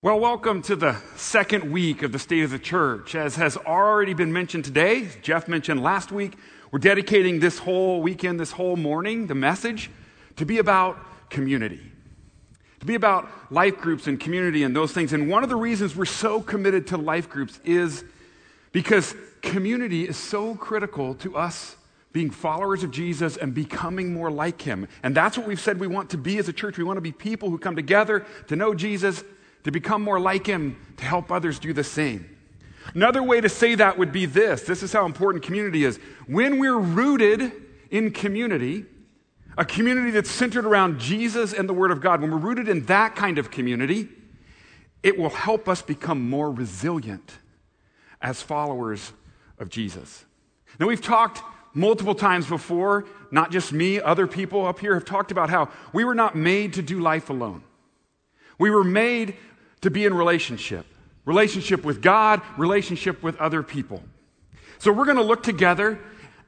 Well, welcome to the second week of the State of the Church. As has already been mentioned today, Jeff mentioned last week, we're dedicating this whole weekend, this whole morning, the message to be about community, to be about life groups and community and those things. And one of the reasons we're so committed to life groups is because community is so critical to us being followers of Jesus and becoming more like him. And that's what we've said we want to be as a church. We want to be people who come together to know Jesus to become more like Him, to help others do the same. Another way to say that would be this this is how important community is. When we're rooted in community, a community that's centered around Jesus and the Word of God, when we're rooted in that kind of community, it will help us become more resilient as followers of Jesus. Now, we've talked multiple times before, not just me, other people up here have talked about how we were not made to do life alone. We were made to be in relationship relationship with God, relationship with other people. So we're going to look together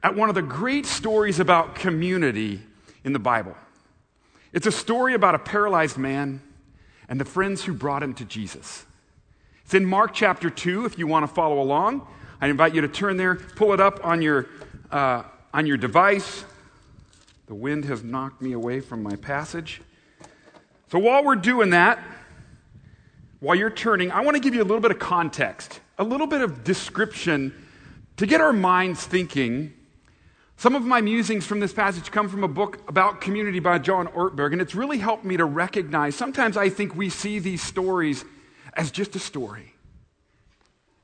at one of the great stories about community in the Bible. It's a story about a paralyzed man and the friends who brought him to Jesus. It's in Mark chapter 2, if you want to follow along. I invite you to turn there, pull it up on your, uh, on your device. The wind has knocked me away from my passage. So while we're doing that, while you're turning, I want to give you a little bit of context, a little bit of description to get our minds thinking. Some of my musings from this passage come from a book about community by John Ortberg, and it's really helped me to recognize sometimes I think we see these stories as just a story.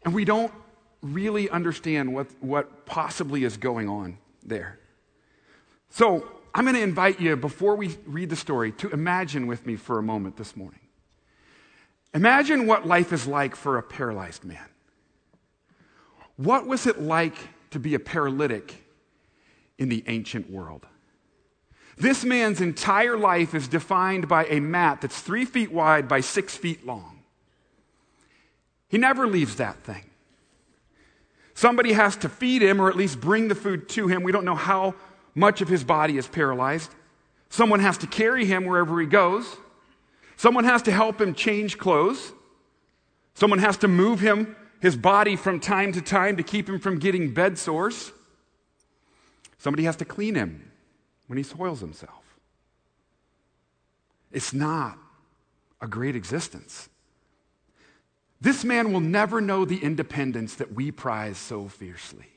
And we don't really understand what, what possibly is going on there. So I'm going to invite you, before we read the story, to imagine with me for a moment this morning. Imagine what life is like for a paralyzed man. What was it like to be a paralytic in the ancient world? This man's entire life is defined by a mat that's three feet wide by six feet long. He never leaves that thing. Somebody has to feed him or at least bring the food to him. We don't know how much of his body is paralyzed. Someone has to carry him wherever he goes. Someone has to help him change clothes. Someone has to move him, his body from time to time to keep him from getting bed sores. Somebody has to clean him when he soils himself. It's not a great existence. This man will never know the independence that we prize so fiercely.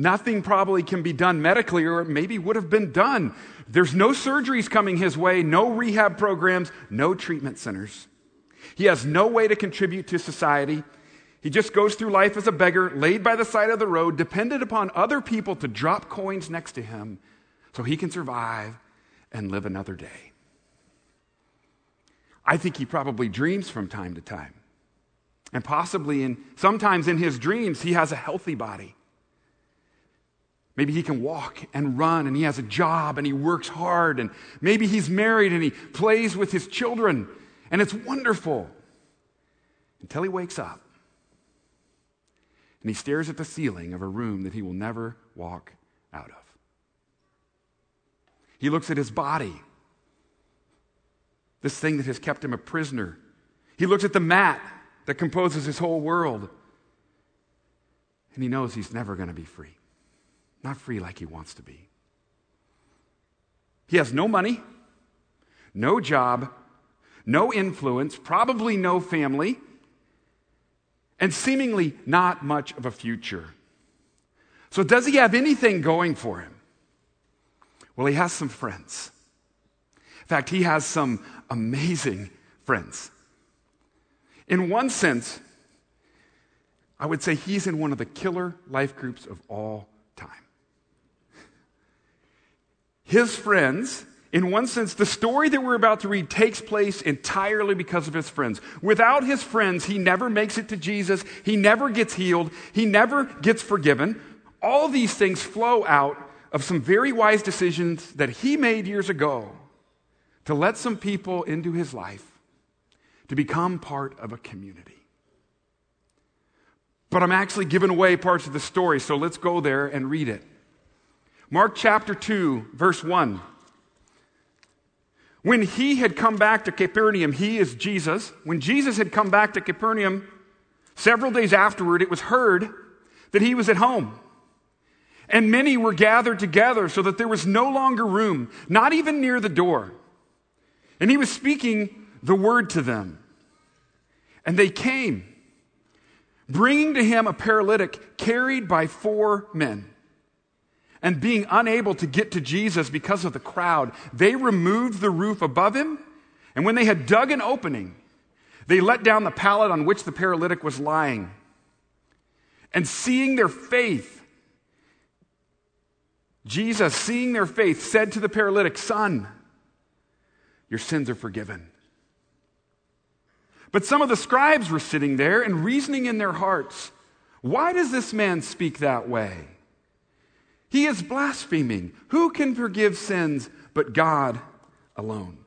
Nothing probably can be done medically, or maybe would have been done. There's no surgeries coming his way, no rehab programs, no treatment centers. He has no way to contribute to society. He just goes through life as a beggar, laid by the side of the road, dependent upon other people to drop coins next to him so he can survive and live another day. I think he probably dreams from time to time. And possibly in sometimes in his dreams he has a healthy body. Maybe he can walk and run and he has a job and he works hard and maybe he's married and he plays with his children and it's wonderful until he wakes up and he stares at the ceiling of a room that he will never walk out of. He looks at his body, this thing that has kept him a prisoner. He looks at the mat that composes his whole world and he knows he's never going to be free not free like he wants to be. He has no money, no job, no influence, probably no family, and seemingly not much of a future. So, does he have anything going for him? Well, he has some friends. In fact, he has some amazing friends. In one sense, I would say he's in one of the killer life groups of all his friends, in one sense, the story that we're about to read takes place entirely because of his friends. Without his friends, he never makes it to Jesus. He never gets healed. He never gets forgiven. All these things flow out of some very wise decisions that he made years ago to let some people into his life to become part of a community. But I'm actually giving away parts of the story, so let's go there and read it. Mark chapter 2, verse 1. When he had come back to Capernaum, he is Jesus. When Jesus had come back to Capernaum, several days afterward, it was heard that he was at home. And many were gathered together so that there was no longer room, not even near the door. And he was speaking the word to them. And they came, bringing to him a paralytic carried by four men. And being unable to get to Jesus because of the crowd, they removed the roof above him. And when they had dug an opening, they let down the pallet on which the paralytic was lying. And seeing their faith, Jesus, seeing their faith, said to the paralytic, Son, your sins are forgiven. But some of the scribes were sitting there and reasoning in their hearts, Why does this man speak that way? He is blaspheming. Who can forgive sins but God alone?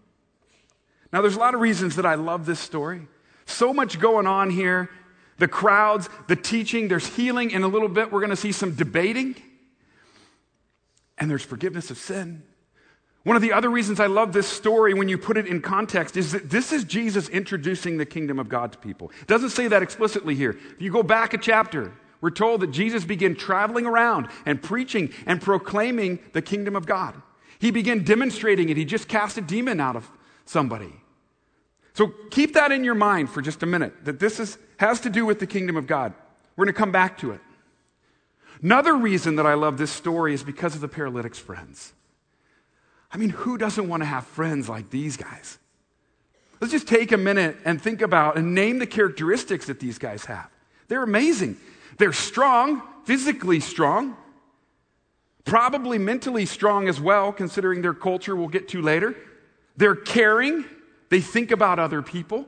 Now, there's a lot of reasons that I love this story. So much going on here. The crowds, the teaching, there's healing. In a little bit, we're going to see some debating. And there's forgiveness of sin. One of the other reasons I love this story when you put it in context is that this is Jesus introducing the kingdom of God to people. It doesn't say that explicitly here. If you go back a chapter, we're told that Jesus began traveling around and preaching and proclaiming the kingdom of God. He began demonstrating it. He just cast a demon out of somebody. So keep that in your mind for just a minute that this is, has to do with the kingdom of God. We're going to come back to it. Another reason that I love this story is because of the paralytic's friends. I mean, who doesn't want to have friends like these guys? Let's just take a minute and think about and name the characteristics that these guys have. They're amazing. They're strong, physically strong, probably mentally strong as well, considering their culture we'll get to later. They're caring, they think about other people.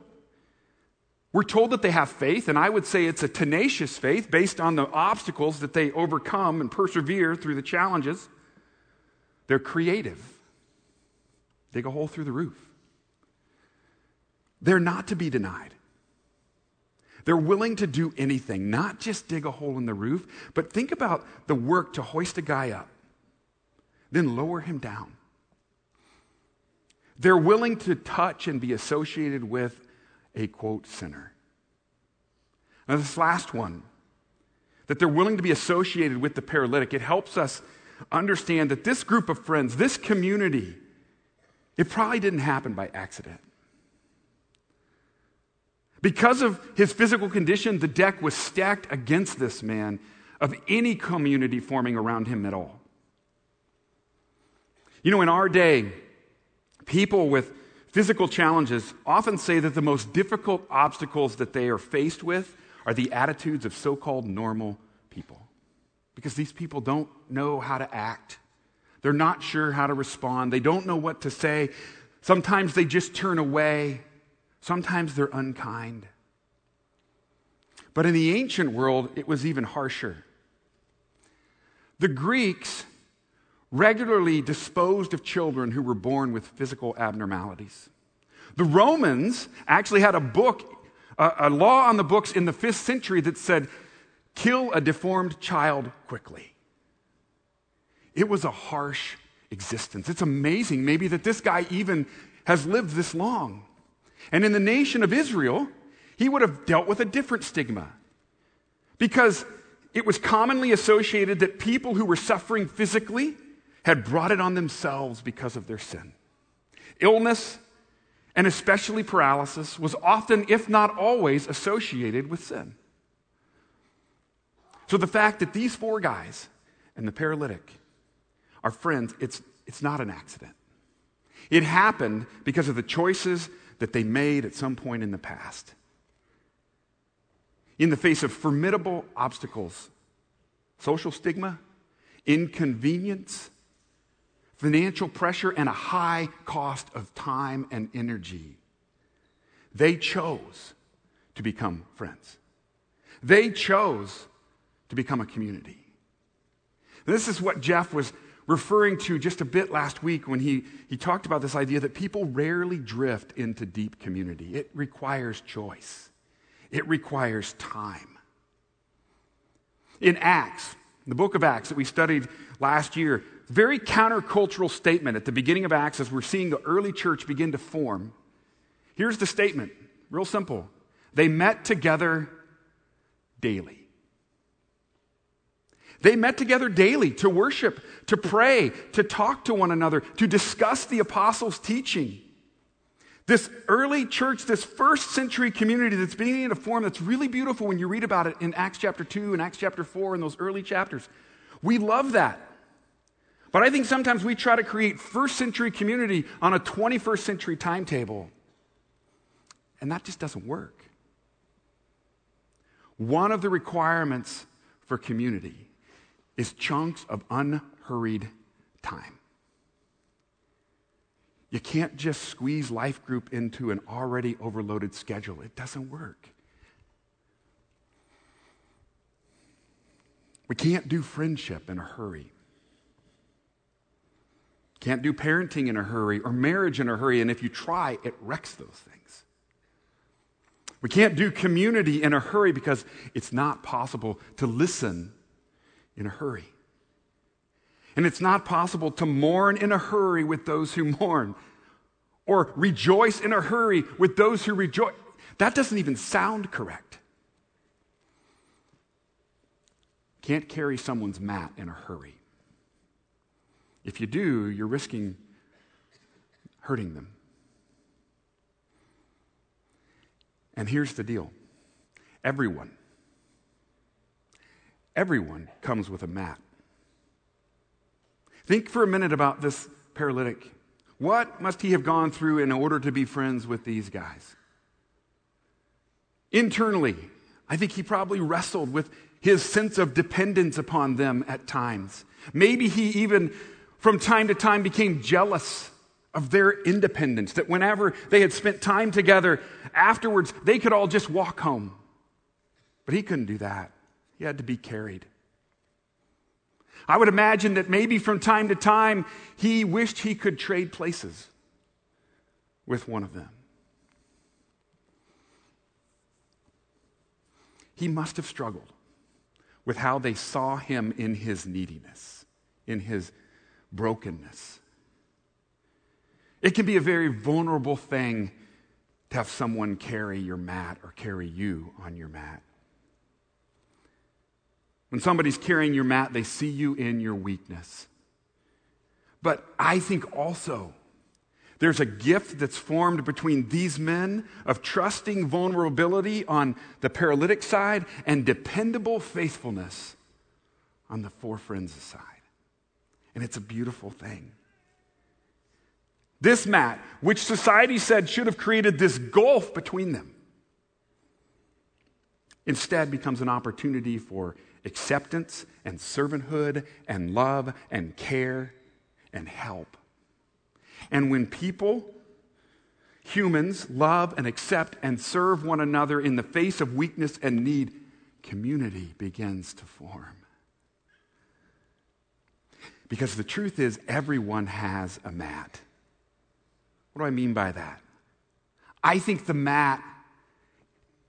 We're told that they have faith, and I would say it's a tenacious faith based on the obstacles that they overcome and persevere through the challenges. They're creative, dig a hole through the roof. They're not to be denied. They're willing to do anything, not just dig a hole in the roof, but think about the work to hoist a guy up, then lower him down. They're willing to touch and be associated with a quote sinner. Now, this last one, that they're willing to be associated with the paralytic, it helps us understand that this group of friends, this community, it probably didn't happen by accident. Because of his physical condition, the deck was stacked against this man of any community forming around him at all. You know, in our day, people with physical challenges often say that the most difficult obstacles that they are faced with are the attitudes of so called normal people. Because these people don't know how to act, they're not sure how to respond, they don't know what to say. Sometimes they just turn away. Sometimes they're unkind. But in the ancient world, it was even harsher. The Greeks regularly disposed of children who were born with physical abnormalities. The Romans actually had a book, a, law on the books in the fifth century that said, kill a deformed child quickly. It was a harsh existence. It's amazing, maybe, that this guy even has lived this long. And in the nation of Israel, he would have dealt with a different stigma. Because it was commonly associated that people who were suffering physically had brought it on themselves because of their sin. Illness, and especially paralysis, was often, if not always, associated with sin. So the fact that these four guys and the paralytic are friends, it's, it's not an accident. It happened because of the choices that they made at some point in the past. In the face of formidable obstacles, social stigma, inconvenience, financial pressure, and a high cost of time and energy, they chose to become friends. They chose to become a community. This is what Jeff was referring to just a bit last week when he, he talked about this idea that people rarely drift into deep community. It requires choice, it requires time. In Acts, the book of Acts that we studied last year, very countercultural statement at the beginning of Acts as we're seeing the early church begin to form. Here's the statement real simple. They met together daily. They met together daily to worship, to pray, to talk to one another, to discuss the apostles' teaching. This early church, this first century community that's beginning to form, that's really beautiful when you read about it in Acts chapter 2 and Acts chapter 4 and those early chapters. We love that. But I think sometimes we try to create first century community on a 21st century timetable. And that just doesn't work. One of the requirements for community is chunks of unhurried time. You can't just squeeze life group into an already overloaded schedule. It doesn't work. We can't do friendship in a hurry. Can't do parenting in a hurry or marriage in a hurry, and if you try, it wrecks those things. We can't do community in a hurry because it's not possible to listen in a hurry. And it's not possible to mourn in a hurry with those who mourn or rejoice in a hurry with those who rejoice. That doesn't even sound correct. Can't carry someone's mat in a hurry. If you do, you're risking hurting them. And here's the deal everyone, everyone comes with a mat. Think for a minute about this paralytic. What must he have gone through in order to be friends with these guys? Internally, I think he probably wrestled with his sense of dependence upon them at times. Maybe he even, from time to time, became jealous of their independence, that whenever they had spent time together, afterwards, they could all just walk home. But he couldn't do that. He had to be carried. I would imagine that maybe from time to time he wished he could trade places with one of them. He must have struggled with how they saw him in his neediness, in his brokenness. It can be a very vulnerable thing to have someone carry your mat or carry you on your mat. When somebody's carrying your mat, they see you in your weakness. But I think also there's a gift that's formed between these men of trusting vulnerability on the paralytic side and dependable faithfulness on the four friends' side. And it's a beautiful thing. This mat, which society said should have created this gulf between them, instead becomes an opportunity for acceptance and servanthood and love and care and help. And when people, humans, love and accept and serve one another in the face of weakness and need, community begins to form. Because the truth is, everyone has a mat. What do I mean by that? I think the mat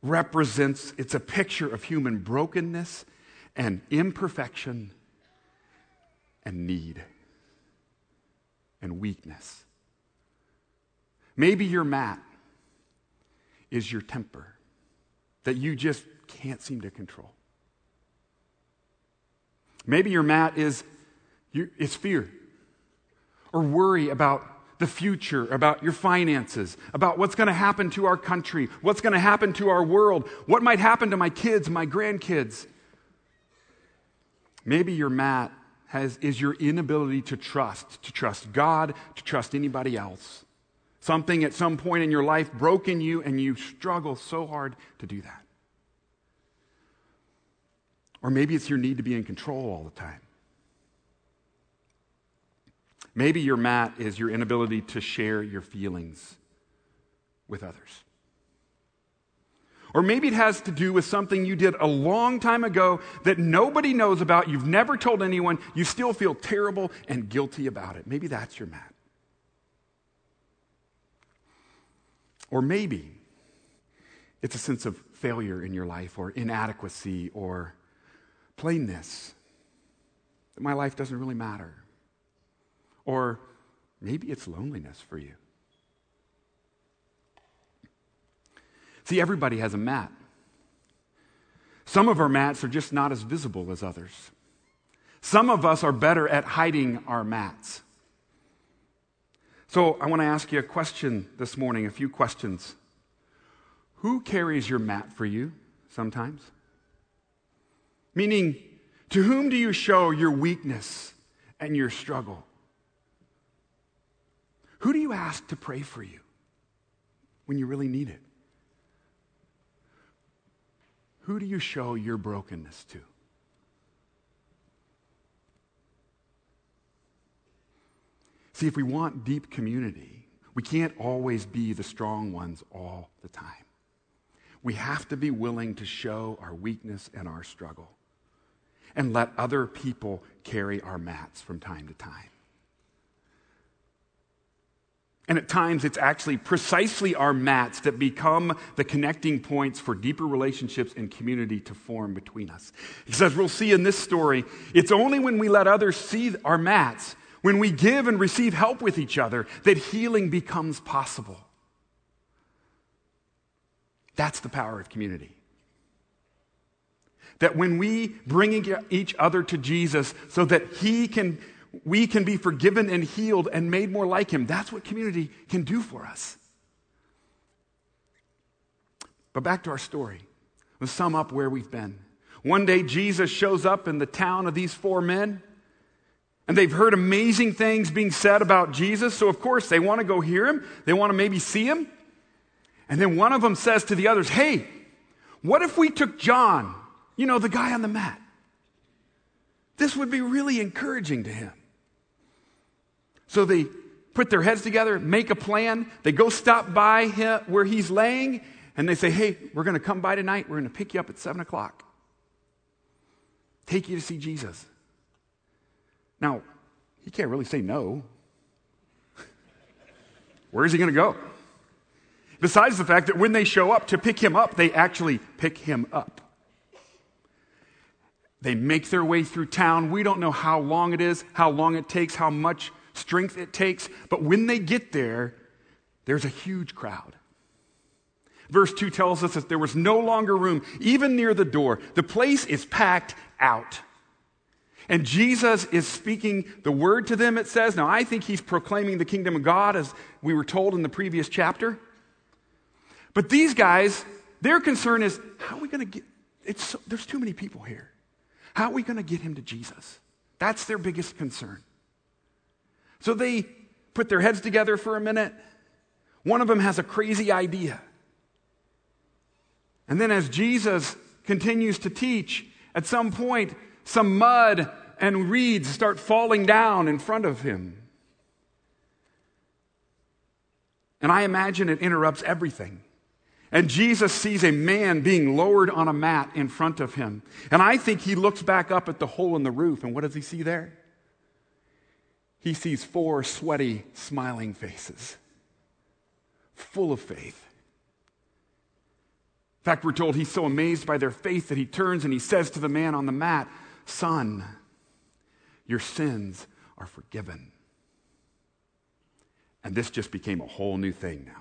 represents, it's a picture of human brokenness and imperfection and need and weakness. Maybe your mat is your temper that you just can't seem to control. Maybe your mat is, is fear or worry about the future, about your finances, about what's going to happen to our country, what's going to happen to our world, what might happen to my kids, my grandkids. Maybe your mat has, is your inability to trust, to trust God, to trust anybody else. Something at some point in your life broke in you, and you struggle so hard to do that. Or maybe it's your need to be in control all the time. Maybe your mat is your inability to share your feelings with others. Or maybe it has to do with something you did a long time ago that nobody knows about, you've never told anyone, you still feel terrible and guilty about it. Maybe that's your mat. Or maybe it's a sense of failure in your life or inadequacy or plainness that my life doesn't really matter. Or maybe it's loneliness for you. See, everybody has a mat. Some of our mats are just not as visible as others. Some of us are better at hiding our mats. So I want to ask you a question this morning, a few questions. Who carries your mat for you sometimes? Meaning, to whom do you show your weakness and your struggle? Who do you ask to pray for you when you really need it? Who do you show your brokenness to? See, if we want deep community, we can't always be the strong ones all the time. We have to be willing to show our weakness and our struggle and let other people carry our mats from time to time. And at times, it's actually precisely our mats that become the connecting points for deeper relationships and community to form between us. Because as we'll see in this story, it's only when we let others see our mats, when we give and receive help with each other, that healing becomes possible. That's the power of community. That when we bring each other to Jesus so that He can we can be forgiven and healed and made more like him. That's what community can do for us. But back to our story. Let's sum up where we've been. One day, Jesus shows up in the town of these four men, and they've heard amazing things being said about Jesus. So, of course, they want to go hear him. They want to maybe see him. And then one of them says to the others, Hey, what if we took John, you know, the guy on the mat? This would be really encouraging to him. So they put their heads together, make a plan. They go stop by him where he's laying, and they say, Hey, we're going to come by tonight. We're going to pick you up at 7 o'clock. Take you to see Jesus. Now, he can't really say no. Where is he going to go? Besides the fact that when they show up to pick him up, they actually pick him up. They make their way through town. We don't know how long it is, how long it takes, how much strength it takes. But when they get there, there's a huge crowd. Verse 2 tells us that there was no longer room, even near the door. The place is packed out. And Jesus is speaking the word to them, it says. Now, I think he's proclaiming the kingdom of God, as we were told in the previous chapter. But these guys, their concern is how are we going to get, it's, there's too many people here. How are we going to get him to Jesus? That's their biggest concern. So they put their heads together for a minute. One of them has a crazy idea. And then, as Jesus continues to teach, at some point, some mud and reeds start falling down in front of him. And I imagine it interrupts everything. And Jesus sees a man being lowered on a mat in front of him. And I think he looks back up at the hole in the roof, and what does he see there? he sees four sweaty, smiling faces, full of faith. In fact, we're told he's so amazed by their faith that he turns and he says to the man on the mat, Son, your sins are forgiven. And this just became a whole new thing now.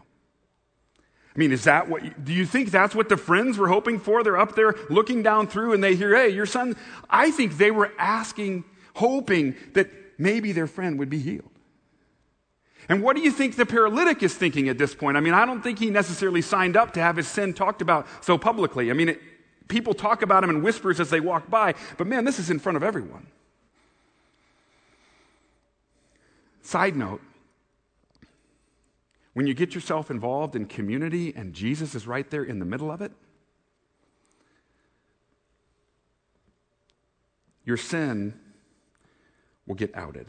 I mean, is that what, do you think that's what the friends were hoping for? They're up there looking down through and they hear, hey, your son. I think they were asking, hoping that maybe their friend would be healed. And what do you think the paralytic is thinking at this point? I mean, I don't think he necessarily signed up to have his sin talked about so publicly. I mean, it, people talk about him in whispers as they walk by, but man, this is in front of everyone. Side note when you get yourself involved in community and Jesus is right there in the middle of it, your sin will get outed.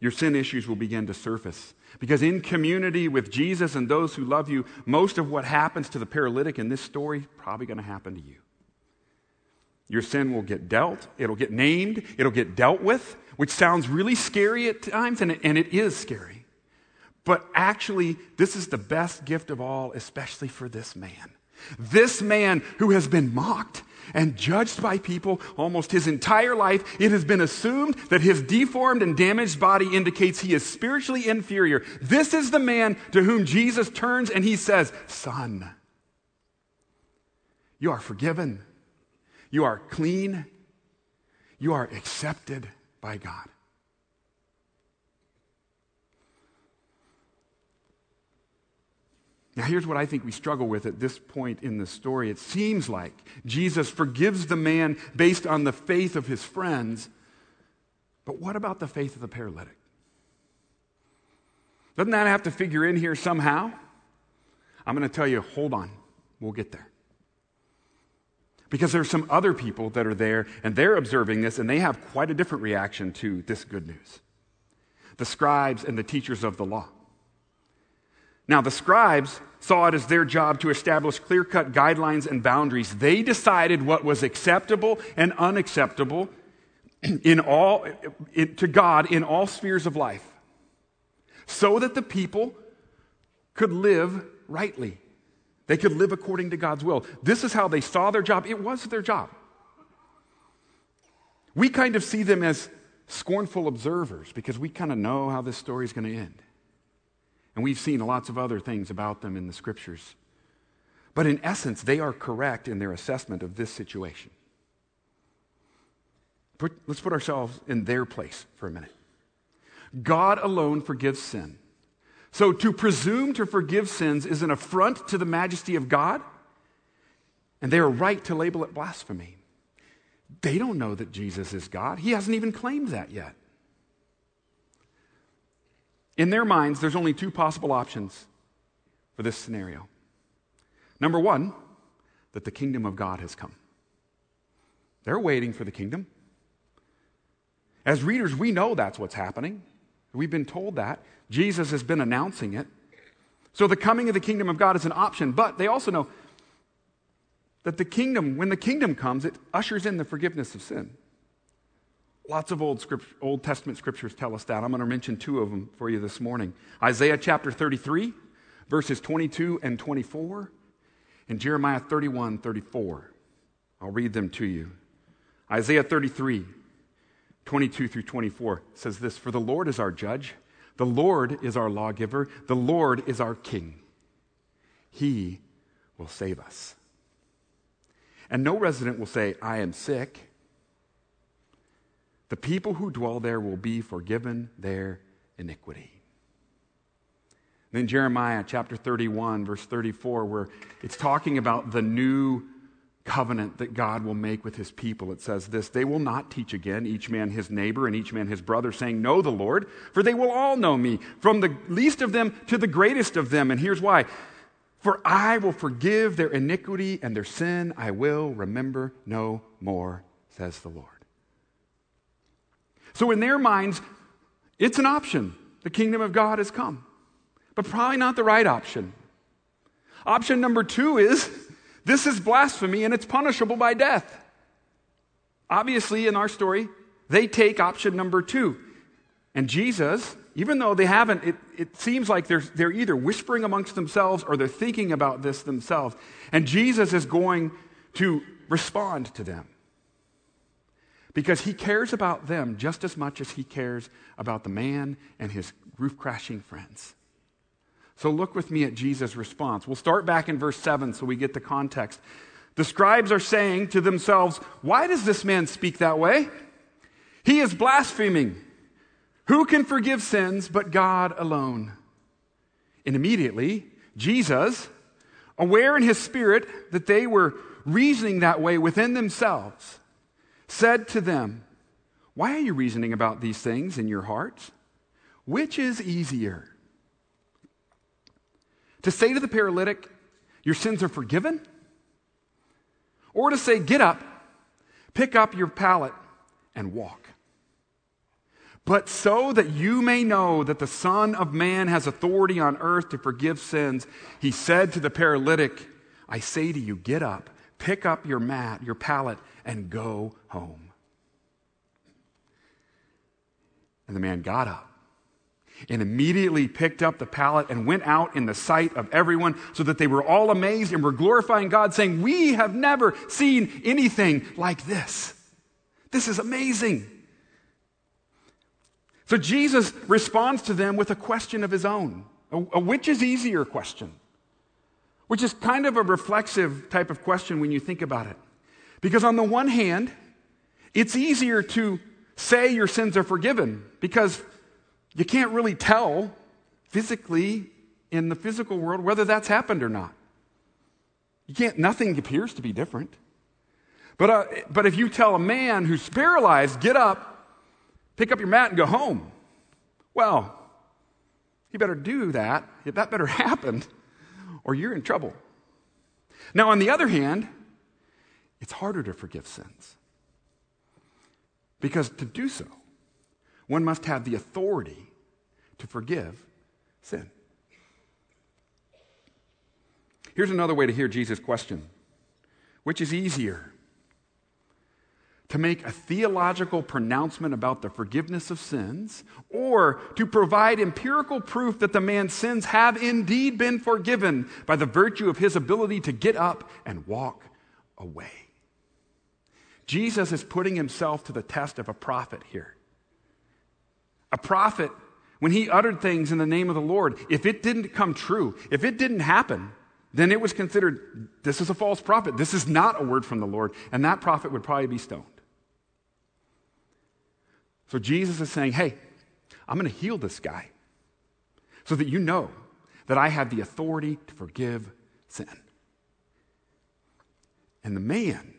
Your sin issues will begin to surface. Because in community with Jesus and those who love you, most of what happens to the paralytic in this story probably going to happen to you. Your sin will get dealt, it'll get named, it'll get dealt with, which sounds really scary at times, and it, and it is scary. But actually, this is the best gift of all, especially for this man. This man who has been mocked, and judged by people almost his entire life. It has been assumed that his deformed and damaged body indicates he is spiritually inferior. This is the man to whom Jesus turns and he says, Son, you are forgiven. You are clean. You are accepted by God. Now, here's what I think we struggle with at this point in the story. It seems like Jesus forgives the man based on the faith of his friends, but what about the faith of the paralytic? Doesn't that have to figure in here somehow? I'm going to tell you, hold on, we'll get there. Because there are some other people that are there and they're observing this and they have quite a different reaction to this good news the scribes and the teachers of the law. Now, the scribes saw it as their job to establish clear cut guidelines and boundaries. They decided what was acceptable and unacceptable in all, in, to God in all spheres of life so that the people could live rightly. They could live according to God's will. This is how they saw their job. It was their job. We kind of see them as scornful observers because we kind of know how this story is going to end. And we've seen lots of other things about them in the scriptures. But in essence, they are correct in their assessment of this situation. Put, let's put ourselves in their place for a minute. God alone forgives sin. So to presume to forgive sins is an affront to the majesty of God, and they are right to label it blasphemy. They don't know that Jesus is God. He hasn't even claimed that yet. In their minds, there's only two possible options for this scenario. Number one, that the kingdom of God has come. They're waiting for the kingdom. As readers, we know that's what's happening. We've been told that. Jesus has been announcing it. So the coming of the kingdom of God is an option, but they also know that the kingdom, when the kingdom comes, it ushers in the forgiveness of sin. Lots of Old, script, Old Testament scriptures tell us that. I'm going to mention two of them for you this morning Isaiah chapter 33, verses 22 and 24, and Jeremiah 31, 34. I'll read them to you. Isaiah 33, 22 through 24 says this For the Lord is our judge, the Lord is our lawgiver, the Lord is our king. He will save us. And no resident will say, I am sick the people who dwell there will be forgiven their iniquity. Then Jeremiah chapter 31, verse 34, where it's talking about the new covenant that God will make with his people. It says this They will not teach again, each man his neighbor and each man his brother, saying, Know the Lord, for they will all know me, from the least of them to the greatest of them. And here's why. For I will forgive their iniquity and their sin I will remember no more, says the Lord. So, in their minds, it's an option. The kingdom of God has come, but probably not the right option. Option number two is this is blasphemy and it's punishable by death. Obviously, in our story, they take option number two. And Jesus, even though they haven't, it, it seems like they're, they're either whispering amongst themselves or they're thinking about this themselves. And Jesus is going to respond to them because he cares about them just as much as he cares about the man and his roof crashing friends. So look with me at Jesus' response. We'll start back in verse 7 so we get the context. The scribes are saying to themselves, Why does this man speak that way? He is blaspheming. Who can forgive sins but God alone? And immediately, Jesus, aware in his spirit that they were reasoning that way within themselves, said to them, Why are you reasoning about these things in your hearts? Which is easier? To say to the paralytic, Your sins are forgiven? Or to say, Get up, pick up your pallet, and walk? But so that you may know that the Son of Man has authority on earth to forgive sins, he said to the paralytic, I say to you, get up, pick up your mat, your pallet, and go home. And the man got up. And immediately picked up the pallet and went out in the sight of everyone so that they were all amazed and were glorifying God, saying, We have never seen anything like this. This is amazing. So Jesus responds to them with a question of his own, a, a which is easier question, which is kind of a reflexive type of question when you think about it. Because on the one hand, it's easier to say your sins are forgiven because you can't really tell physically in the physical world whether that's happened or not. You can't, nothing appears to be different. But, uh, but if you tell a man who's paralyzed, get up, pick up your mat, and go home, well, you better do that. That better happen, or you're in trouble. Now, on the other hand, it's harder to forgive sins. Because to do so, one must have the authority to forgive sin. Here's another way to hear Jesus' question Which is easier? To make a theological pronouncement about the forgiveness of sins, or to provide empirical proof that the man's sins have indeed been forgiven by the virtue of his ability to get up and walk away? Jesus is putting himself to the test of a prophet here. A prophet, when he uttered things in the name of the Lord, if it didn't come true, if it didn't happen, then it was considered this is a false prophet. This is not a word from the Lord. And that prophet would probably be stoned. So Jesus is saying, hey, I'm going to heal this guy so that you know that I have the authority to forgive sin. And the man,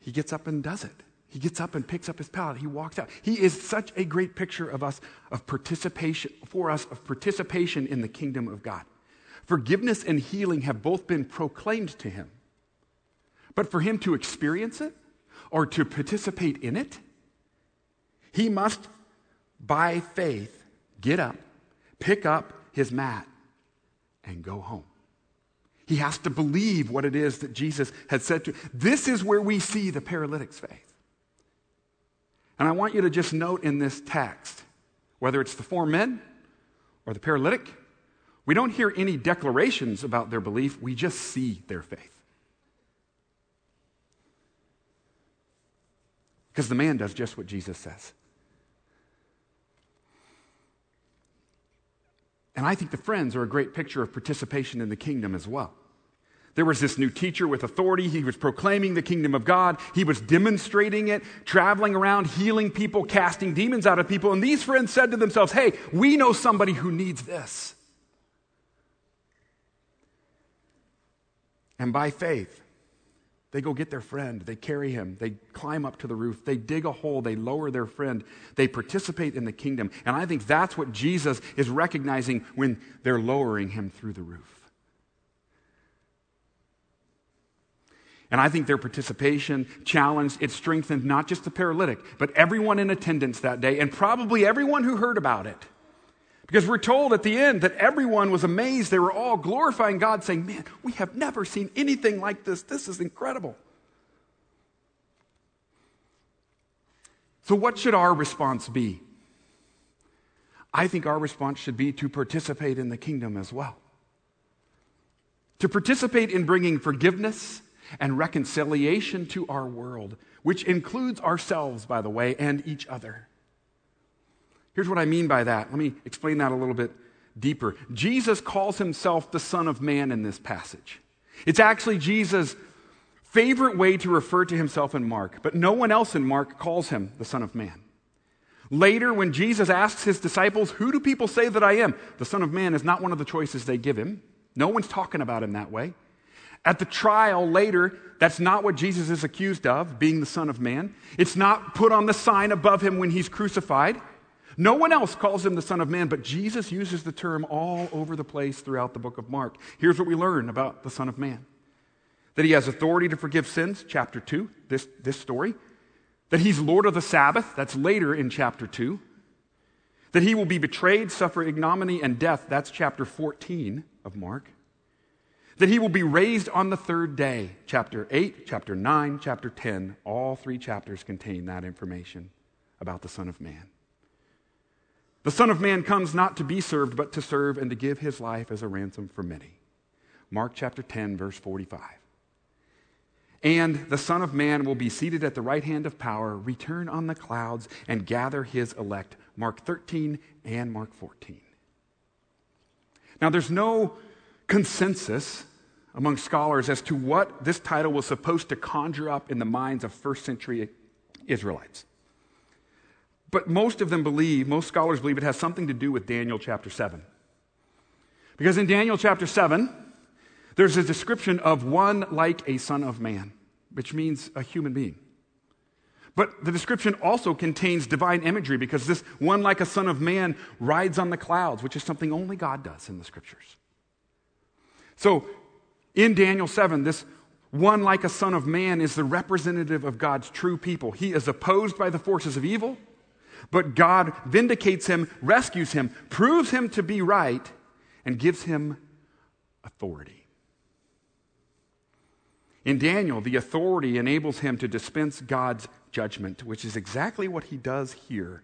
he gets up and does it. He gets up and picks up his pallet. He walks out. He is such a great picture of us, of participation, for us, of participation in the kingdom of God. Forgiveness and healing have both been proclaimed to him. But for him to experience it or to participate in it, he must, by faith, get up, pick up his mat, and go home. He has to believe what it is that Jesus had said to him. This is where we see the paralytic's faith. And I want you to just note in this text, whether it's the four men or the paralytic, we don't hear any declarations about their belief, we just see their faith. Because the man does just what Jesus says. And I think the friends are a great picture of participation in the kingdom as well. There was this new teacher with authority. He was proclaiming the kingdom of God. He was demonstrating it, traveling around, healing people, casting demons out of people. And these friends said to themselves, Hey, we know somebody who needs this. And by faith, they go get their friend. They carry him. They climb up to the roof. They dig a hole. They lower their friend. They participate in the kingdom. And I think that's what Jesus is recognizing when they're lowering him through the roof. And I think their participation challenged, it strengthened not just the paralytic, but everyone in attendance that day, and probably everyone who heard about it. Because we're told at the end that everyone was amazed. They were all glorifying God, saying, Man, we have never seen anything like this. This is incredible. So, what should our response be? I think our response should be to participate in the kingdom as well. To participate in bringing forgiveness and reconciliation to our world, which includes ourselves, by the way, and each other. Here's what I mean by that. Let me explain that a little bit deeper. Jesus calls himself the Son of Man in this passage. It's actually Jesus' favorite way to refer to himself in Mark, but no one else in Mark calls him the Son of Man. Later, when Jesus asks his disciples, Who do people say that I am? The Son of Man is not one of the choices they give him. No one's talking about him that way. At the trial later, that's not what Jesus is accused of, being the Son of Man. It's not put on the sign above him when he's crucified. No one else calls him the Son of Man, but Jesus uses the term all over the place throughout the book of Mark. Here's what we learn about the Son of Man that he has authority to forgive sins, chapter 2, this, this story. That he's Lord of the Sabbath, that's later in chapter 2. That he will be betrayed, suffer ignominy, and death, that's chapter 14 of Mark that he will be raised on the third day. Chapter 8, chapter 9, chapter 10, all three chapters contain that information about the Son of Man. The Son of Man comes not to be served, but to serve and to give his life as a ransom for many. Mark chapter 10, verse 45. And the Son of Man will be seated at the right hand of power, return on the clouds, and gather his elect. Mark 13 and Mark 14. Now, there's no consensus among scholars as to what this title was supposed to conjure up in the minds of first century Israelites. But most of them believe, most scholars believe it has something to do with Daniel chapter 7. Because in Daniel chapter 7, there's a description of one like a son of man, which means a human being. But the description also contains divine imagery because this one like a son of man rides on the clouds, which is something only God does in the scriptures. So in Daniel 7, this one like a son of man is the representative of God's true people. He is opposed by the forces of evil but God vindicates him, rescues him, proves him to be right, and gives him authority. In Daniel, the authority enables him to dispense God's judgment, which is exactly what he does here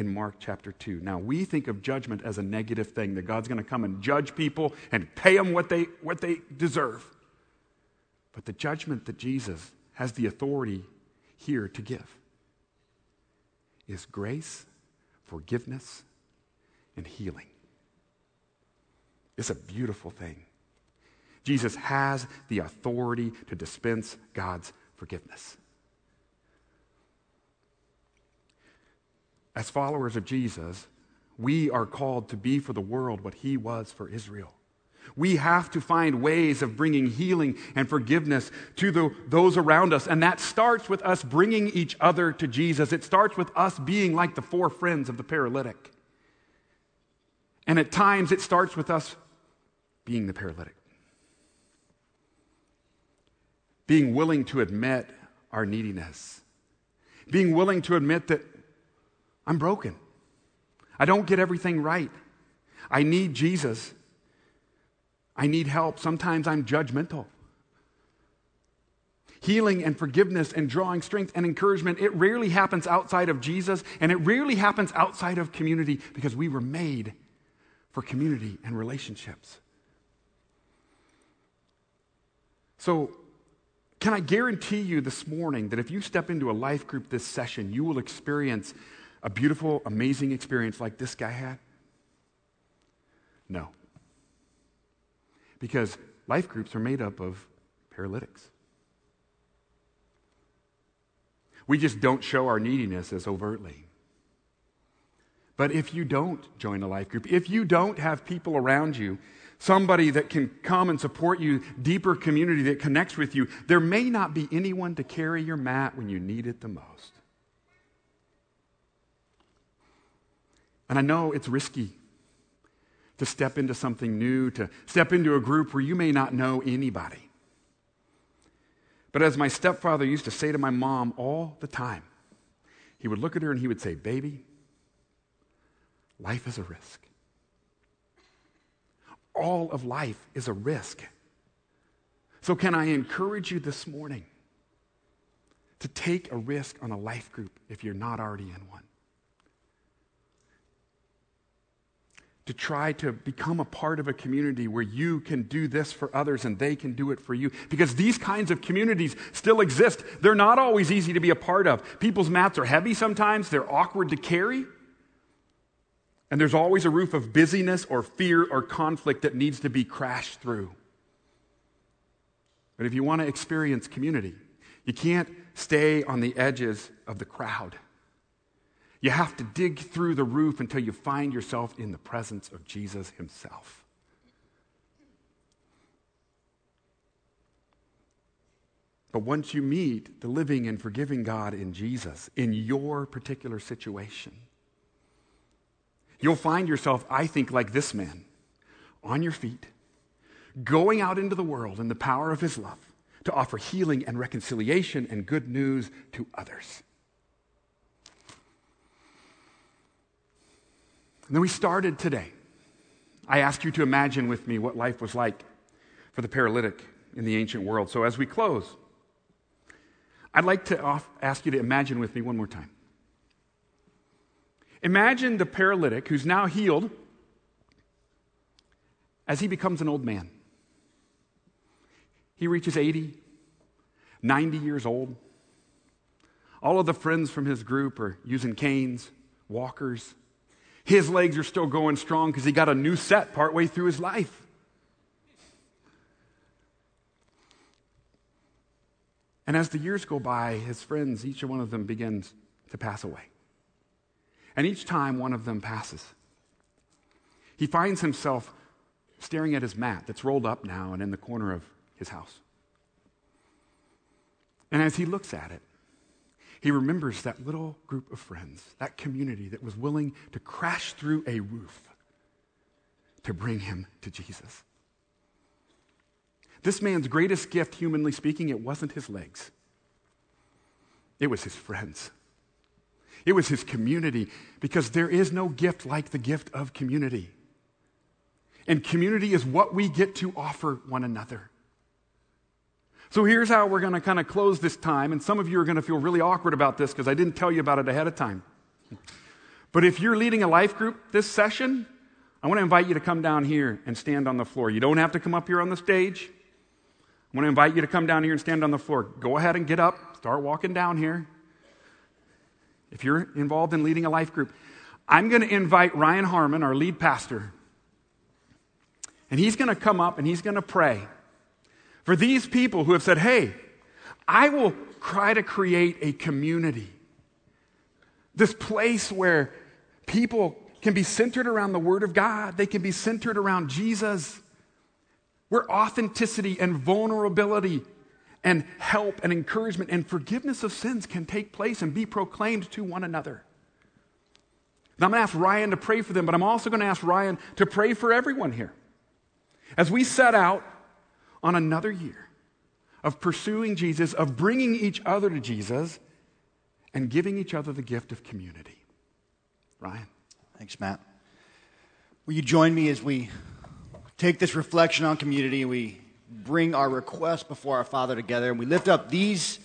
in Mark chapter 2. Now, we think of judgment as a negative thing, that God's going to come and judge people and pay them what they, what they deserve. But the judgment that Jesus has the authority here to give is grace, forgiveness, and healing. It's a beautiful thing. Jesus has the authority to dispense God's forgiveness. As followers of Jesus, we are called to be for the world what he was for Israel. We have to find ways of bringing healing and forgiveness to the, those around us. And that starts with us bringing each other to Jesus. It starts with us being like the four friends of the paralytic. And at times, it starts with us being the paralytic. Being willing to admit our neediness. Being willing to admit that I'm broken. I don't get everything right. I need Jesus. I need help. Sometimes I'm judgmental. Healing and forgiveness and drawing strength and encouragement, it rarely happens outside of Jesus and it rarely happens outside of community because we were made for community and relationships. So, can I guarantee you this morning that if you step into a life group this session, you will experience a beautiful, amazing experience like this guy had? No because life groups are made up of paralytics. We just don't show our neediness as overtly. But if you don't join a life group, if you don't have people around you, somebody that can come and support you, deeper community that connects with you, there may not be anyone to carry your mat when you need it the most. And I know it's risky to step into something new, to step into a group where you may not know anybody. But as my stepfather used to say to my mom all the time, he would look at her and he would say, Baby, life is a risk. All of life is a risk. So, can I encourage you this morning to take a risk on a life group if you're not already in one? To try to become a part of a community where you can do this for others and they can do it for you. Because these kinds of communities still exist. They're not always easy to be a part of. People's mats are heavy sometimes, they're awkward to carry. And there's always a roof of busyness or fear or conflict that needs to be crashed through. But if you want to experience community, you can't stay on the edges of the crowd. You have to dig through the roof until you find yourself in the presence of Jesus himself. But once you meet the living and forgiving God in Jesus, in your particular situation, you'll find yourself, I think, like this man, on your feet, going out into the world in the power of his love to offer healing and reconciliation and good news to others. And then we started today. I asked you to imagine with me what life was like for the paralytic in the ancient world. So as we close, I'd like to ask you to imagine with me one more time. Imagine the paralytic who's now healed as he becomes an old man. He reaches 80, 90 years old. All of the friends from his group are using canes, walkers. His legs are still going strong because he got a new set partway through his life. And as the years go by, his friends, each one of them begins to pass away. And each time one of them passes, he finds himself staring at his mat that's rolled up now and in the corner of his house. And as he looks at it, he remembers that little group of friends, that community that was willing to crash through a roof to bring him to Jesus. This man's greatest gift, humanly speaking, it wasn't his legs, it was his friends. It was his community because there is no gift like the gift of community. And community is what we get to offer one another. So here's how we're going to kind of close this time. And some of you are going to feel really awkward about this because I didn't tell you about it ahead of time. But if you're leading a life group this session, I want to invite you to come down here and stand on the floor. You don't have to come up here on the stage. I want to invite you to come down here and stand on the floor. Go ahead and get up, start walking down here. If you're involved in leading a life group, I'm going to invite Ryan Harmon, our lead pastor, and he's going to come up and he's going to pray for these people who have said, Hey, I will try to create a community. This place where people can be centered around the Word of God, they can be centered around Jesus, where authenticity and vulnerability and help and encouragement and forgiveness of sins can take place and be proclaimed to one another. I'm going to ask Ryan to pray for them, but I'm also going to ask Ryan to pray for everyone here. As we set out on another year of pursuing Jesus, of bringing each other to Jesus, and giving each other the gift of community. Ryan. Thanks, Matt. Will you join me as we take this reflection on community and we bring our request before our Father together and we lift up these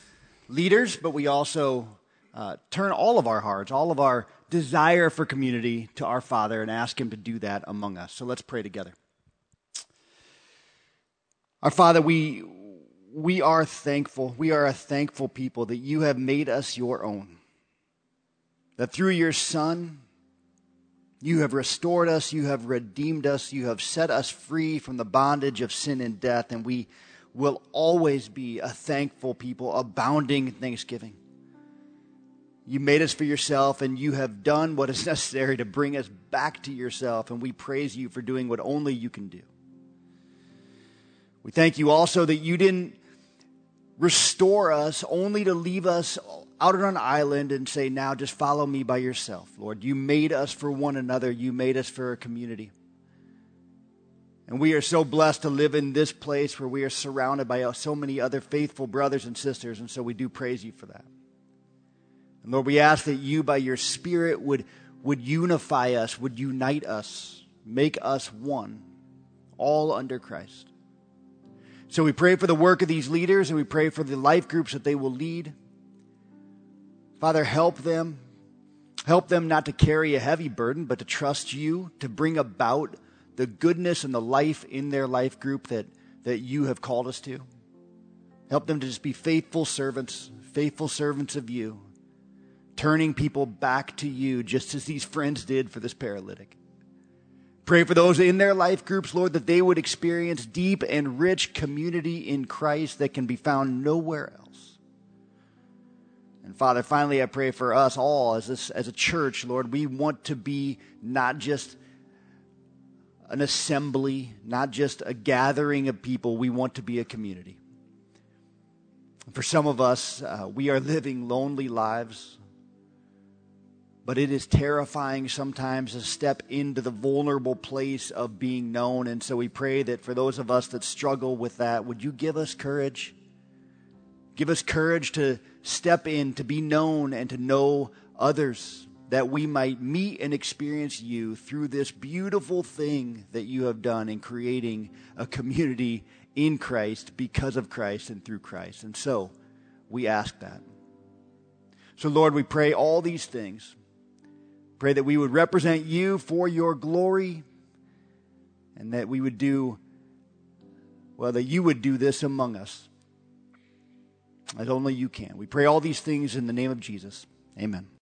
leaders, but we also uh, turn all of our hearts, all of our desire for community to our Father and ask Him to do that among us. So let's pray together. Our Father, we, we are thankful. We are a thankful people that you have made us your own. That through your Son, you have restored us, you have redeemed us, you have set us free from the bondage of sin and death, and we will always be a thankful people, abounding in thanksgiving. You made us for yourself, and you have done what is necessary to bring us back to yourself, and we praise you for doing what only you can do. We thank you also that you didn't restore us only to leave us out on an island and say, now just follow me by yourself, Lord. You made us for one another, you made us for a community. And we are so blessed to live in this place where we are surrounded by so many other faithful brothers and sisters, and so we do praise you for that. And Lord, we ask that you, by your Spirit, would, would unify us, would unite us, make us one, all under Christ. So we pray for the work of these leaders and we pray for the life groups that they will lead. Father, help them. Help them not to carry a heavy burden, but to trust you to bring about the goodness and the life in their life group that, that you have called us to. Help them to just be faithful servants, faithful servants of you, turning people back to you, just as these friends did for this paralytic. Pray for those in their life groups, Lord, that they would experience deep and rich community in Christ that can be found nowhere else. And Father, finally, I pray for us all as, this, as a church, Lord, we want to be not just an assembly, not just a gathering of people, we want to be a community. For some of us, uh, we are living lonely lives but it is terrifying sometimes to step into the vulnerable place of being known. And so we pray that for those of us that struggle with that, would you give us courage? Give us courage to step in, to be known, and to know others, that we might meet and experience you through this beautiful thing that you have done in creating a community in Christ because of Christ and through Christ. And so we ask that. So, Lord, we pray all these things Pray that we would represent you for your glory and that we would do, well, that you would do this among us as only you can. We pray all these things in the name of Jesus. Amen.